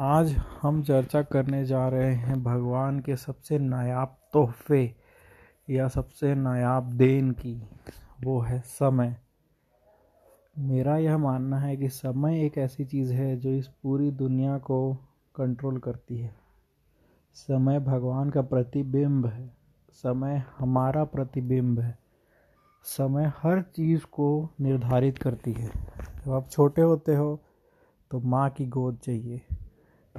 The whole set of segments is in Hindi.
आज हम चर्चा करने जा रहे हैं भगवान के सबसे नायाब तोहफे या सबसे नायाब देन की। वो है समय। मेरा यह मानना है कि समय एक ऐसी चीज़ है जो इस पूरी दुनिया को कंट्रोल करती है। समय भगवान का प्रतिबिंब है। समय हमारा प्रतिबिंब है। समय हर चीज़ को निर्धारित करती है। जब आप छोटे होते हो तो माँ की गोद चाहिए।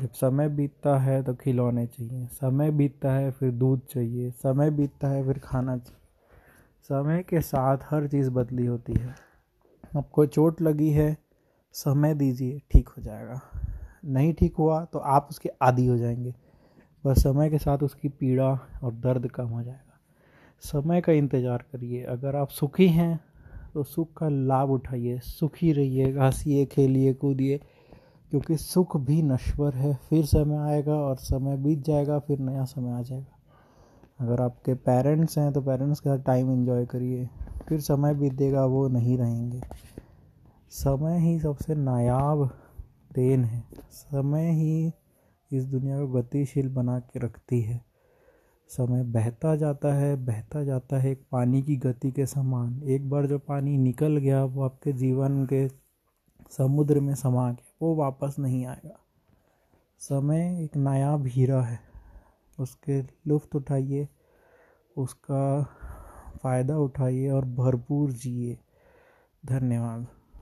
जब समय बीतता है तो खिलौने चाहिए। समय बीतता है, फिर दूध चाहिए। समय बीतता है, फिर खाना चाहिए। समय के साथ हर चीज़ बदली होती है। आपको चोट लगी है, समय दीजिए, ठीक हो जाएगा। नहीं ठीक हुआ तो आप उसके आदि हो जाएँगे। बस समय के साथ उसकी पीड़ा और दर्द कम हो जाएगा। समय का इंतज़ार करिए। अगर आप सुखी हैं तो सुख का लाभ उठाइए। सुखी रहिए हंसिए खेलिए, कूदिए। क्योंकि सुख भी नश्वर है। फिर समय आएगा और समय बीत जाएगा, फिर नया समय आ जाएगा। अगर आपके पेरेंट्स हैं तो पेरेंट्स के साथ टाइम एंजॉय करिए। फिर समय बीतेगा, वो नहीं रहेंगे। समय ही सबसे नायाब देन है। समय ही इस दुनिया को गतिशील बना के रखती है। समय बहता जाता है, बहता जाता है एक पानी की गति के समान। एक बार जो पानी निकल गया, वो आपके जीवन के समुद्र में समा गया वो वापस नहीं आएगा। समय एक नायाब हीरा है। उसके लुफ्त उठाइए, उसका फ़ायदा उठाइए और भरपूर जिए। धन्यवाद।